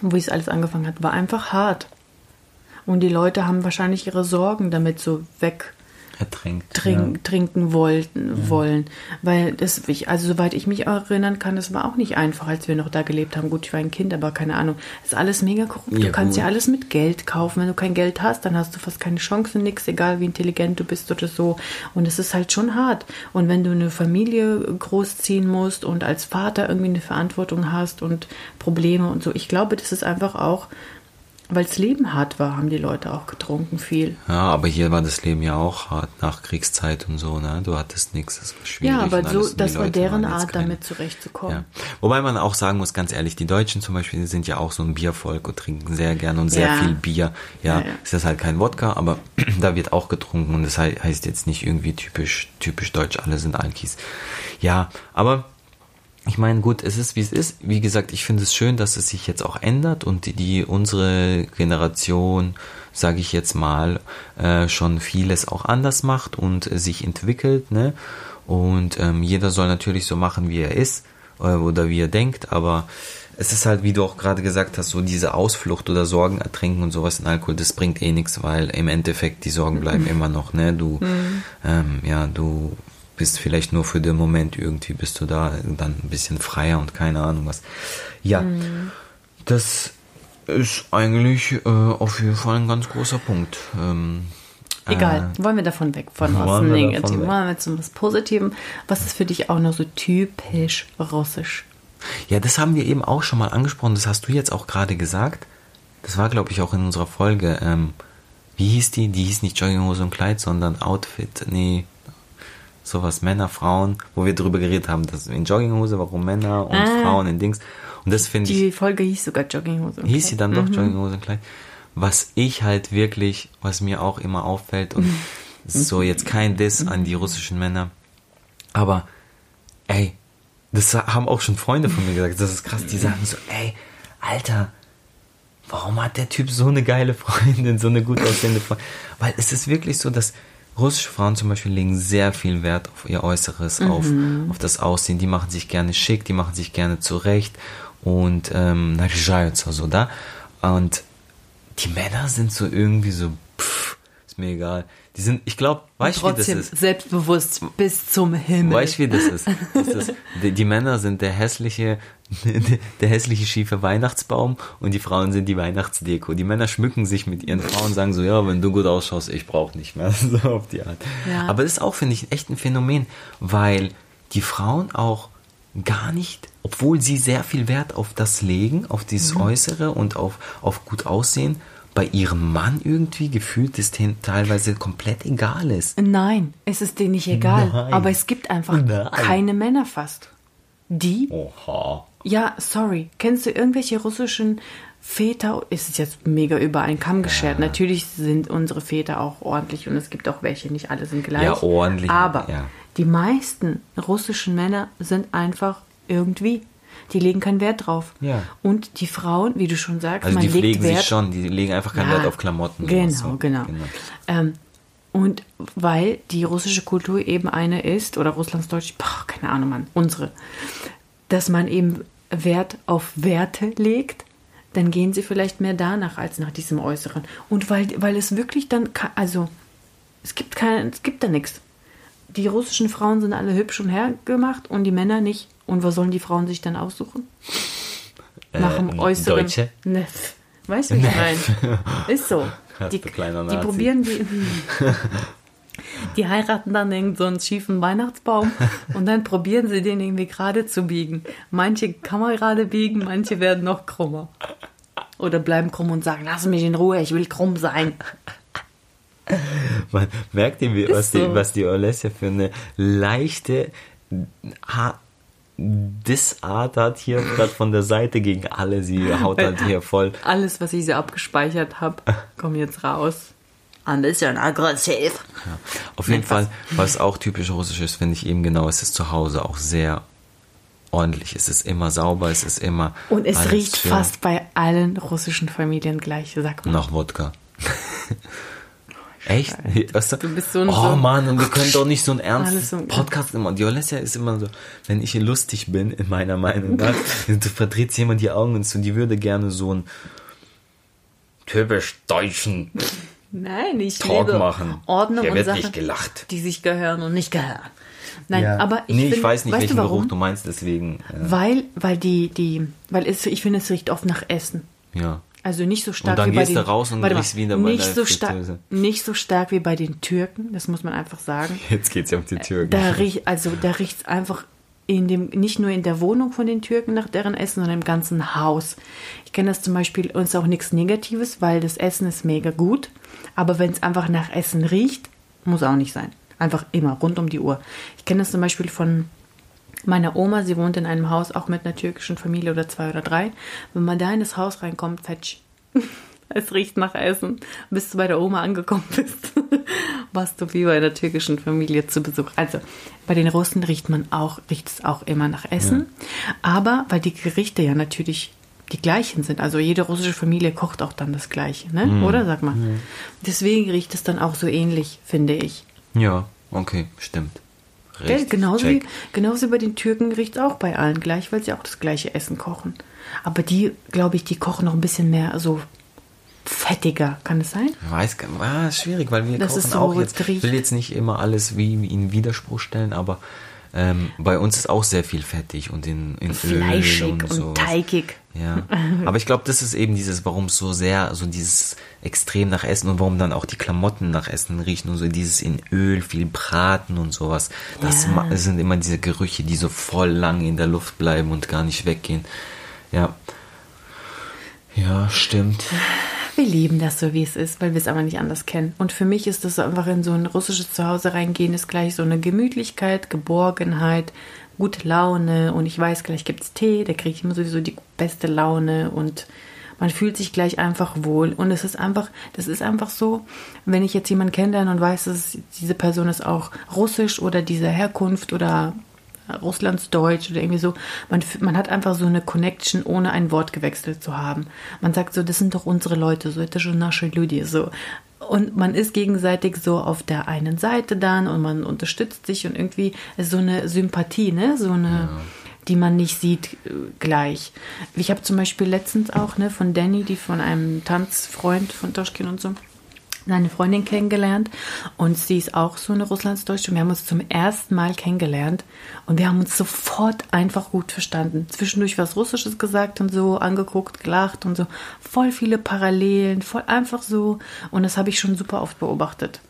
wo es alles angefangen hat, war einfach hart. Und die Leute haben wahrscheinlich ihre Sorgen damit so weg Ertränkt. trink, trinken wollten, wollen. Weil das, ich, also soweit ich mich erinnern kann, das war auch nicht einfach, als wir noch da gelebt haben. Gut, ich war ein Kind, aber keine Ahnung. Das ist alles mega korrupt. Ja, du kannst gut. ja alles mit Geld kaufen. Wenn du kein Geld hast, dann hast du fast keine Chance, nix, egal wie intelligent du bist oder so. Und es ist halt schon hart. Und wenn du eine Familie großziehen musst und als Vater irgendwie eine Verantwortung hast und Probleme und so, ich glaube, das ist einfach auch, weil das Leben hart war, haben die Leute auch getrunken viel. Ja, aber hier war das Leben ja auch hart nach Kriegszeit und so, ne? Du hattest nichts, das war schwierig. Ja, aber so, das war Leute deren Art, keine- damit zurechtzukommen. Ja. Wobei man auch sagen muss, ganz ehrlich, die Deutschen zum Beispiel die sind ja auch so ein Biervolk und trinken sehr gern und sehr Ja. viel Bier. Ja, Ja, ja. ist halt kein Wodka, aber da wird auch getrunken und das hei- heißt jetzt nicht irgendwie typisch, typisch deutsch, alle sind Alkis. Ja, aber ich meine, gut, es ist wie es ist. Wie gesagt, ich finde es schön, dass es sich jetzt auch ändert und die, die unsere Generation, sage ich jetzt mal, äh, schon vieles auch anders macht und äh, sich entwickelt. Ne? Und ähm, jeder soll natürlich so machen, wie er ist äh, oder wie er denkt, aber es ist halt, wie du auch gerade gesagt hast, so diese Ausflucht oder Sorgen ertränken und sowas in Alkohol, das bringt eh nichts, weil im Endeffekt die Sorgen bleiben immer noch, ne? Du, ähm, ja, du bist vielleicht nur für den Moment irgendwie, bist du da dann ein bisschen freier und keine Ahnung was. Ja, das ist eigentlich äh, auf jeden Fall ein ganz großer Punkt. Ähm, Egal, wollen wir davon weg, von was Negativem. Wollen wir zu was Positivem. Was ist für dich auch noch so typisch russisch? Ja, das haben wir eben auch schon mal angesprochen. Das hast du jetzt auch gerade gesagt. Das war, glaube ich, auch in unserer Folge. Ähm, wie hieß die? Die hieß nicht Jogginghose und Kleid, sondern Outfit. Nee, sowas Männer, Frauen, wo wir drüber geredet haben, dass in Jogginghose, warum Männer und Ah. Frauen in Dings. Und das finde ich. Die Folge hieß sogar Jogginghose. und Hieß sie dann doch Jogginghose und Kleid? Was ich halt wirklich, was mir auch immer auffällt, und so jetzt kein Diss an die russischen Männer, aber ey, das haben auch schon Freunde von mir gesagt, das ist krass, die sagen so, ey, Alter, warum hat der Typ so eine geile Freundin, so eine gut aussehende Freundin? Weil es ist wirklich so, dass russische Frauen zum Beispiel legen sehr viel Wert auf ihr Äußeres, auf, auf das Aussehen. Die machen sich gerne schick, die machen sich gerne zurecht. und ähm, so da. Und die Männer sind so irgendwie so, pff, ist mir egal. Die sind, ich glaube, weißt du, wie das ist? selbstbewusst bis zum Himmel. Weißt du, wie das ist? das ist die, die Männer sind der hässliche, der hässliche schiefe Weihnachtsbaum und die Frauen sind die Weihnachtsdeko. Die Männer schmücken sich mit ihren Frauen und sagen so, ja, wenn du gut ausschaust, ich brauche nicht mehr. So auf die Art. Ja. Aber das ist auch, finde ich, echt ein Phänomen, weil die Frauen auch gar nicht, obwohl sie sehr viel Wert auf das legen, auf dieses Äußere und auf, auf gut aussehen, bei ihrem Mann irgendwie gefühlt es denen teilweise komplett egal ist. Nein, es ist denen nicht egal. Nein. Aber es gibt einfach Nein. keine Männer fast. Die, Oha. ja, sorry, kennst du irgendwelche russischen Väter? Ist es jetzt mega über einen Kamm geschert. Natürlich sind unsere Väter auch ordentlich und es gibt auch welche, nicht alle sind gleich. Ja, ordentlich, Aber ja. die meisten russischen Männer sind einfach irgendwie. Die legen keinen Wert drauf. Ja. Und die Frauen, wie du schon sagst, Also man die legt pflegen Wert sich schon, die legen einfach keinen Ja, Wert auf Klamotten. Genau, so. genau. Ähm, und weil die russische Kultur eben eine ist, oder Russlands Deutsch, boah, keine Ahnung, Mann, unsere, dass man eben Wert auf Werte legt, dann gehen sie vielleicht mehr danach als nach diesem Äußeren. Und weil, weil es wirklich dann, also, es gibt kein, es gibt da nichts. Die russischen Frauen sind alle hübsch und hergemacht und die Männer nicht. Und was sollen die Frauen sich dann aussuchen? Nach dem Äh, Äußeren. Deutsche? Ne. Weißt du, wie ich meine? Ist so. Die, die probieren die. Die heiraten dann irgend so einen schiefen Weihnachtsbaum und dann probieren sie den irgendwie gerade zu biegen. Manche kann man gerade biegen, manche werden noch krummer. Oder bleiben krumm und sagen, lass mich in Ruhe, ich will krumm sein. Man merkt ihr, was, die, so. was die Olesja für eine leichte ha Dissart hat hier gerade von der Seite gegen alle. Sie haut halt hier voll. Alles, was ich so abgespeichert habe, kommt jetzt raus. Ein bisschen aggressiv. Auf jeden Fall, was auch typisch russisch ist, finde ich eben genau, es ist zu Hause auch sehr ordentlich. Es ist immer sauber, es ist immer. Und es riecht schön. fast bei allen russischen Familien gleich, sag mal. Nach Wodka. Echt? Was? Du bist so ein- oh so- Mann, und wir können doch nicht so einen Alles ernsten so- Podcast immer. Die Olesja ist immer so, wenn ich lustig bin, in meiner Meinung nach, du verdrehst jemand die Augen und so, die würde gerne so einen typisch deutschen Nein, ich Talk machen. Ordnung und wird Sachen, nicht gelacht. die sich gehören und nicht gehören. Nein, Ja. aber ich, nee, find, ich weiß nicht, weißt welchen du? Geruch du meinst, deswegen. äh, Weil, weil die, die, weil es, ich finde, es riecht oft nach Essen. ja. Also nicht so stark Und dann wie bei gehst den, du raus und warte mal, riechst wieder bei nicht der so stark, nicht so stark wie bei den Türken. Das muss man einfach sagen. Jetzt geht's ja um die Türken. Da riecht, also da riecht's einfach in dem, nicht nur in der Wohnung von den Türken nach deren Essen, sondern im ganzen Haus. Ich kenne das zum Beispiel, und es ist auch nichts Negatives, weil das Essen ist mega gut. Aber wenn es einfach nach Essen riecht, muss auch nicht sein. Einfach immer, rund um die Uhr. Ich kenne das zum Beispiel von meiner Oma, sie wohnt in einem Haus auch mit einer türkischen Familie oder zwei oder drei. Wenn man da in das Haus reinkommt, fetsch. Es riecht nach Essen. Bis du bei der Oma angekommen bist, warst du wie bei einer türkischen Familie zu Besuch. Also bei den Russen riecht man auch, riecht es auch immer nach Essen. Aber weil die Gerichte ja natürlich die gleichen sind. Also jede russische Familie kocht auch dann das Gleiche, ne? Mhm. Oder sag mal. Deswegen riecht es dann auch so ähnlich, finde ich. Ja, okay, stimmt. Gell? Genauso, wie, genauso wie bei den Türken riecht es auch bei allen gleich, weil sie auch das gleiche Essen kochen. Aber die, glaube ich, die kochen noch ein bisschen mehr so fettiger. Kann es sein? Ich weiß gar nicht, ah, ist schwierig, weil wir Das kochen ist so, auch jetzt. will jetzt nicht immer alles wie in Widerspruch stellen, aber ähm, bei uns ist auch sehr viel fettig und in, in Öl Fleischig und, und, sowas. teigig. Ja, aber ich glaube, das ist eben dieses, warum es so sehr, so dieses extrem nach Essen und warum dann auch die Klamotten nach Essen riechen und so dieses in Öl, viel Braten und sowas. Das Ja. sind immer diese Gerüche, die so voll lang in der Luft bleiben und gar nicht weggehen. Ja. Ja, stimmt. Wir lieben das so, wie es ist, weil wir es aber nicht anders kennen. Und für mich ist das so einfach in so ein russisches Zuhause reingehen, ist gleich so eine Gemütlichkeit, Geborgenheit, gute Laune. Und ich weiß, gleich gibt es Tee, da kriege ich immer sowieso die beste Laune und man fühlt sich gleich einfach wohl. Und es ist einfach, das ist einfach so, wenn ich jetzt jemanden kennenlerne und weiß, dass diese Person ist auch russisch oder dieser Herkunft oder Russlands Deutsch oder irgendwie so. Man, f- man hat einfach so eine Connection, ohne ein Wort gewechselt zu haben. Man sagt so, das sind doch unsere Leute, so, das schon nasche Люди, so. Und man ist gegenseitig so auf der einen Seite dann und man unterstützt sich und irgendwie ist so eine Sympathie, ne? So eine die man nicht sieht äh, gleich. Ich habe zum Beispiel letztens auch ne, von Danny, die von einem Tanzfreund von Toschkin und so, seine Freundin kennengelernt und sie ist auch so eine Russlandsdeutsche wir haben uns zum ersten Mal kennengelernt und wir haben uns sofort einfach gut verstanden. Zwischendurch was Russisches gesagt und so, angeguckt, gelacht und so. Voll viele Parallelen, voll einfach so und das habe ich schon super oft beobachtet.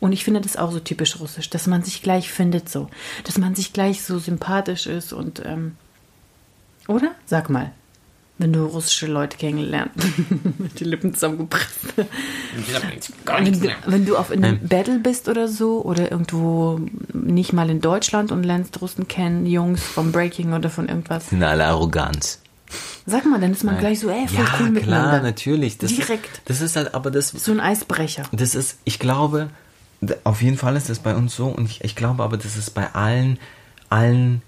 Und ich finde das auch so typisch russisch, dass man sich gleich findet so, dass man sich gleich so sympathisch ist und ähm, oder? Sag mal wenn du russische Leute kennengelernt, mit die Lippen zusammengepresst. wenn, du, wenn du auf einem ähm. Battle bist oder so oder irgendwo nicht mal in Deutschland und lernst Russen kennen, Jungs vom Breaking oder von irgendwas. Alle Arroganz. Sag mal, dann ist man gleich so, ey, voll ja, cool miteinander. klar, natürlich. Das Direkt. Ist, das ist halt, aber das... So ein Eisbrecher. Das ist, ich glaube, auf jeden Fall ist das bei uns so und ich, ich glaube aber, das ist bei allen, allen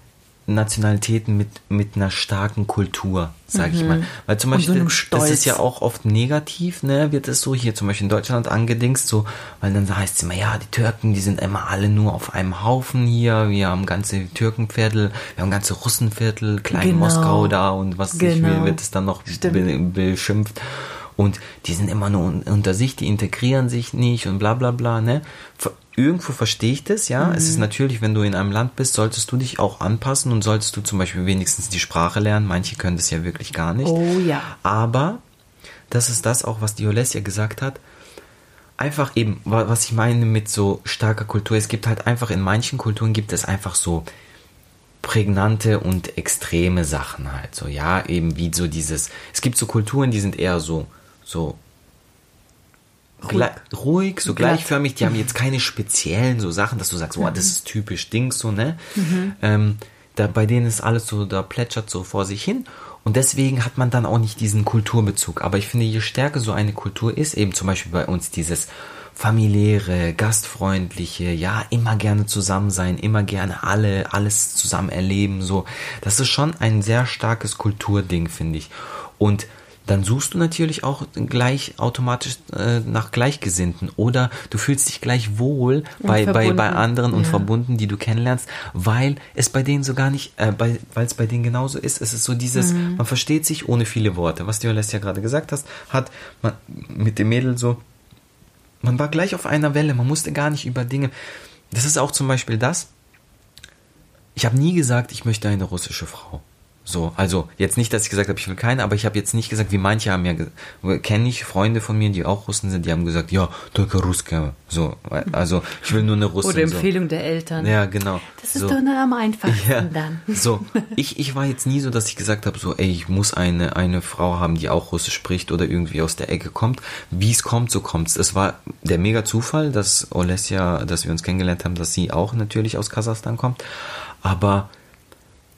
Nationalitäten mit, mit einer starken Kultur, sage mhm. ich mal. Weil zum Beispiel, so das ist ja auch oft negativ, ne, wird es so hier zum Beispiel in Deutschland angedingst, so, weil dann heißt es immer, ja, die Türken, die sind immer alle nur auf einem Haufen hier, wir haben ganze Türkenviertel, wir haben ganze Russenviertel, Klein genau. Moskau da und was genau. ich will, wird es dann noch be beschimpft. Und die sind immer nur unter sich, die integrieren sich nicht und bla bla bla, ne? irgendwo verstehe ich das, ja. Mhm. Es ist mhm. natürlich, wenn du in einem Land bist, solltest du dich auch anpassen und solltest du zum Beispiel wenigstens die Sprache lernen. Manche können das ja wirklich gar nicht. Oh ja. Aber das ist das auch, was die Olesia gesagt hat. Einfach eben, was ich meine mit so starker Kultur. Es gibt halt einfach in manchen Kulturen gibt es einfach so prägnante und extreme Sachen halt. So, ja, eben wie so dieses. Es gibt so Kulturen, die sind eher so, so ruhig, ruhig so Glatt. gleichförmig. Die haben jetzt keine speziellen so Sachen, dass du sagst, boah, das ist typisch Dings so, ne? Mhm. Ähm, da, bei denen ist alles so, da plätschert so vor sich hin. Und deswegen hat man dann auch nicht diesen Kulturbezug. Aber ich finde, je stärker so eine Kultur ist, eben zum Beispiel bei uns dieses familiäre, gastfreundliche, ja, immer gerne zusammen sein, immer gerne alle, alles zusammen erleben, so. Das ist schon ein sehr starkes Kulturding, finde ich. Und dann suchst du natürlich auch gleich automatisch äh, nach Gleichgesinnten oder du fühlst dich gleich wohl bei, bei, bei anderen und ja. verbunden, die du kennenlernst, weil es bei denen so gar nicht, äh, weil es bei denen genauso ist. Es ist so dieses, mhm. man versteht sich ohne viele Worte. Was du ja gerade gesagt hast, hat man mit dem Mädel so, man war gleich auf einer Welle, man musste gar nicht über Dinge. Das ist auch zum Beispiel das. Ich habe nie gesagt, ich möchte eine russische Frau. So, also jetzt nicht, dass ich gesagt habe, ich will keine, aber ich habe jetzt nicht gesagt, wie manche haben ja, kenne ich Freunde von mir, die auch Russen sind, die haben gesagt, ja, только Ruska. So, also ich will nur eine Russin. Oder Empfehlung so. der Eltern. Ja, genau. Das ist so. doch nur am einfachsten ja. dann. So, ich, ich war jetzt nie so, dass ich gesagt habe, so, ey, ich muss eine, eine Frau haben, die auch Russisch spricht oder irgendwie aus der Ecke kommt. Wie es kommt, so kommt es. Es war der mega Zufall, dass Olesja, dass wir uns kennengelernt haben, dass sie auch natürlich aus Kasachstan kommt. Aber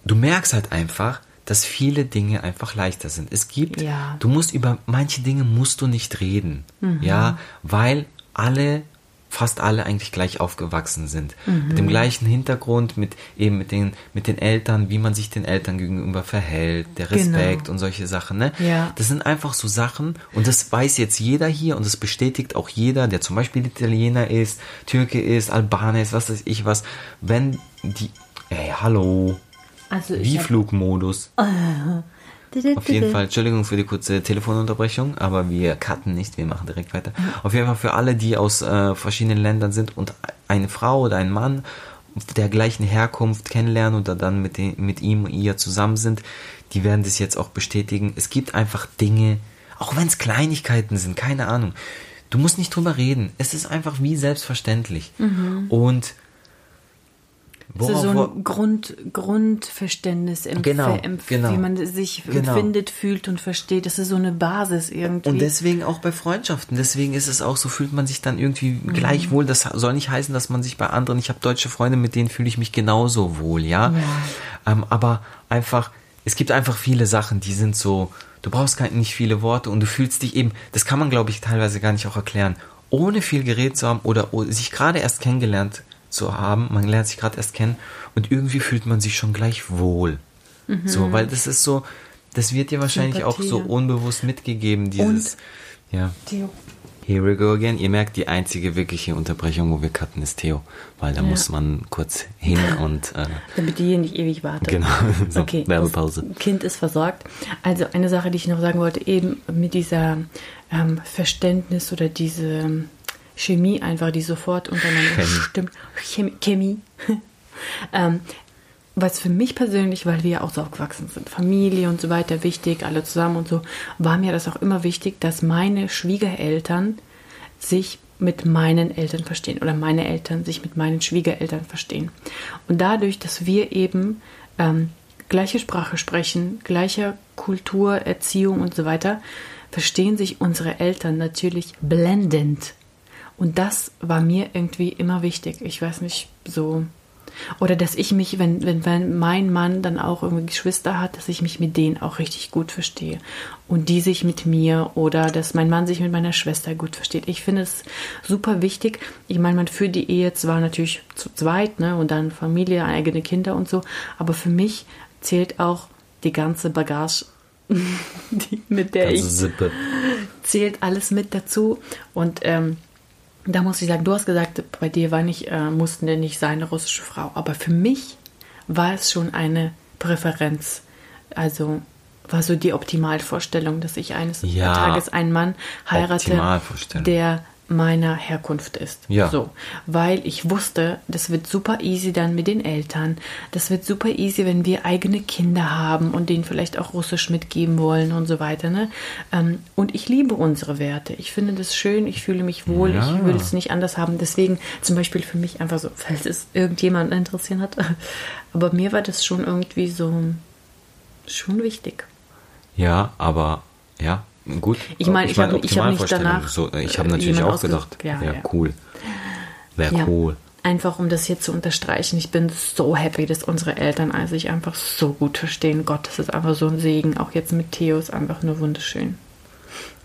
du merkst halt einfach, dass viele Dinge einfach leichter sind. Es gibt, ja. du musst über manche Dinge musst du nicht reden, mhm. ja, weil alle fast alle eigentlich gleich aufgewachsen sind. Mhm. Mit dem gleichen Hintergrund, mit eben mit den, mit den Eltern, wie man sich den Eltern gegenüber verhält, der genau. Respekt genau. und solche Sachen. Ne? Ja. Das sind einfach so Sachen und das weiß jetzt jeder hier und das bestätigt auch jeder, der zum Beispiel Italiener ist, Türke ist, Albaner ist, was weiß ich was. Wenn die, ey, hallo, also Wie Flugmodus. Auf jeden Fall, Entschuldigung für die kurze Telefonunterbrechung, aber wir cutten nicht, wir machen direkt weiter. Auf jeden Fall für alle, die aus äh, verschiedenen Ländern sind und eine Frau oder ein Mann der gleichen Herkunft kennenlernen oder dann mit, den, mit ihm und ihr zusammen sind, die werden das jetzt auch bestätigen. Es gibt einfach Dinge, auch wenn es Kleinigkeiten sind, keine Ahnung. Du musst nicht drüber reden. Es ist einfach wie selbstverständlich. Mhm. Und Worauf, so, so ein Grund, Grundverständnis, genau, genau, wie man sich genau. empfindet, fühlt und versteht. Das ist so eine Basis irgendwie. Und deswegen auch bei Freundschaften. Deswegen ist es auch so, fühlt man sich dann irgendwie mhm. gleich wohl. Das soll nicht heißen, dass man sich bei anderen, ich habe deutsche Freunde, mit denen fühle ich mich genauso wohl, ja. ja. Ähm, aber einfach, es gibt einfach viele Sachen, die sind so, du brauchst gar nicht viele Worte und du fühlst dich eben, das kann man glaube ich teilweise gar nicht auch erklären, ohne viel geredet zu haben oder sich gerade erst kennengelernt zu haben. Man lernt sich gerade erst kennen und irgendwie fühlt man sich schon gleich wohl. Mhm. So, weil das ist so, das wird dir wahrscheinlich Sympathie. auch so unbewusst mitgegeben, dieses, und, ja. Theo, Here we go again. Ihr merkt, die einzige wirkliche Unterbrechung, wo wir cutten, ist Theo. Weil da Ja. muss man kurz hin und äh, Damit die hier nicht ewig wartet. genau, so, Okay, Werbepause. das Kind ist versorgt. Also eine Sache, die ich noch sagen wollte, eben mit dieser ähm, Verständnis oder diese Chemie einfach, die sofort untereinander Chemie. stimmt. Chemie. Chemie. ähm, was für mich persönlich, weil wir ja auch so aufgewachsen sind, Familie und so weiter wichtig, alle zusammen und so, war mir das auch immer wichtig, dass meine Schwiegereltern sich mit meinen Eltern verstehen oder meine Eltern sich mit meinen Schwiegereltern verstehen. Und dadurch, dass wir eben ähm, gleiche Sprache sprechen, gleicher Kultur, Erziehung und so weiter, verstehen sich unsere Eltern natürlich blendend. Und das war mir irgendwie immer wichtig. Ich weiß nicht, so. Oder dass ich mich, wenn, wenn, wenn mein Mann dann auch irgendwie Geschwister hat, dass ich mich mit denen auch richtig gut verstehe. Und die sich mit mir oder dass mein Mann sich mit meiner Schwester gut versteht. Ich finde es super wichtig. Ich meine, man führt die Ehe zwar natürlich zu zweit, ne, und dann Familie, eigene Kinder und so, aber für mich zählt auch die ganze Bagage, die, mit der Also ich Sippe. zählt alles mit dazu. Und ähm, da muss ich sagen, du hast gesagt, bei dir war nicht, äh, mussten denn nicht sein, eine russische Frau. Aber für mich war es schon eine Präferenz. Also war so die Optimalvorstellung, dass ich eines Ja, Tages einen Mann heirate, der meiner Herkunft ist. Ja. So, weil ich wusste, das wird super easy dann mit den Eltern. Das wird super easy, wenn wir eigene Kinder haben und denen vielleicht auch Russisch mitgeben wollen und so weiter. Ne? Ähm, Und ich liebe unsere Werte. Ich finde das schön, ich fühle mich wohl, Ja. ich will es nicht anders haben. Deswegen zum Beispiel für mich einfach so, falls es irgendjemand interessieren hat. Aber mir war das schon irgendwie so schon wichtig. Ja, aber ja, gut. Ich meine, ich hab- ich hab nicht Optimalvorstellung. danach, So, ich habe äh, natürlich auch gedacht. Ja, wäre ja. cool. Wäre Ja. cool. Einfach um das hier zu unterstreichen, ich bin so happy, dass unsere Eltern sich einfach so gut verstehen. Gott, das ist einfach so ein Segen. Auch jetzt mit Theo ist einfach nur wunderschön.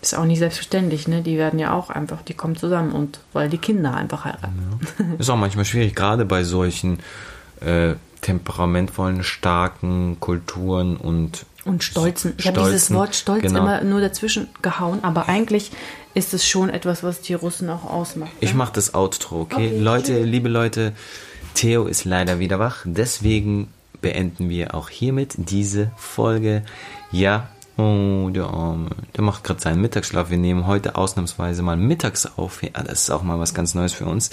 Ist auch nicht selbstverständlich, ne? Die werden ja auch einfach, die kommen zusammen und weil die Kinder einfach heiraten. Ist auch manchmal schwierig, gerade bei solchen äh, temperamentvollen, starken Kulturen und Und stolzen. Ich habe dieses Wort stolz genau. immer nur dazwischen gehauen, aber eigentlich ist es schon etwas, was die Russen auch ausmacht. Ich ne? mache das Outro, okay? Okay, Leute, liebe Leute, Theo ist leider wieder wach. Deswegen beenden wir auch hiermit diese Folge. Ja, oh, der Arme. Der macht gerade seinen Mittagsschlaf. Wir nehmen heute ausnahmsweise mal mittags auf. Ja, das ist auch mal was ganz Neues für uns.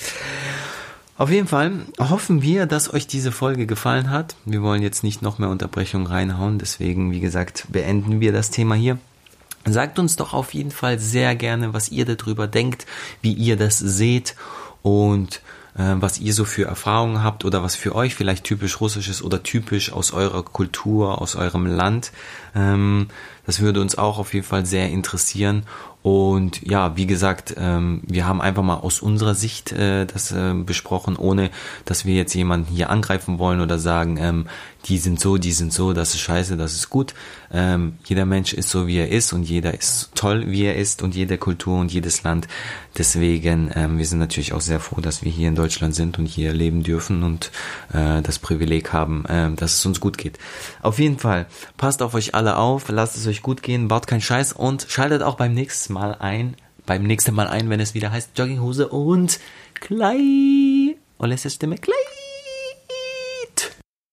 Auf jeden Fall hoffen wir, dass euch diese Folge gefallen hat. Wir wollen jetzt nicht noch mehr Unterbrechungen reinhauen. Deswegen, wie gesagt, beenden wir das Thema hier. Sagt uns doch auf jeden Fall sehr gerne, was ihr darüber denkt, wie ihr das seht und äh, was ihr so für Erfahrungen habt oder was für euch vielleicht typisch russisch ist oder typisch aus eurer Kultur, aus eurem Land. Ähm, das würde uns auch auf jeden Fall sehr interessieren. Und ja, wie gesagt, ähm, wir haben einfach mal aus unserer Sicht äh, das äh, besprochen, ohne dass wir jetzt jemanden hier angreifen wollen oder sagen, ähm, die sind so, die sind so, das ist scheiße, das ist gut. Ähm, jeder Mensch ist so, wie er ist und jeder ist toll, wie er ist und jede Kultur und jedes Land. Deswegen, wir sind natürlich auch sehr froh, dass wir hier in Deutschland sind und hier leben dürfen und äh, das Privileg haben, dass es uns gut geht. Auf jeden Fall, passt auf euch alle auf, lasst es euch gut gehen, baut keinen Scheiß und schaltet auch beim nächsten Mal ein, beim nächsten Mal ein, wenn es wieder heißt Jogginghose und Klei. Olesja Stimme Klei.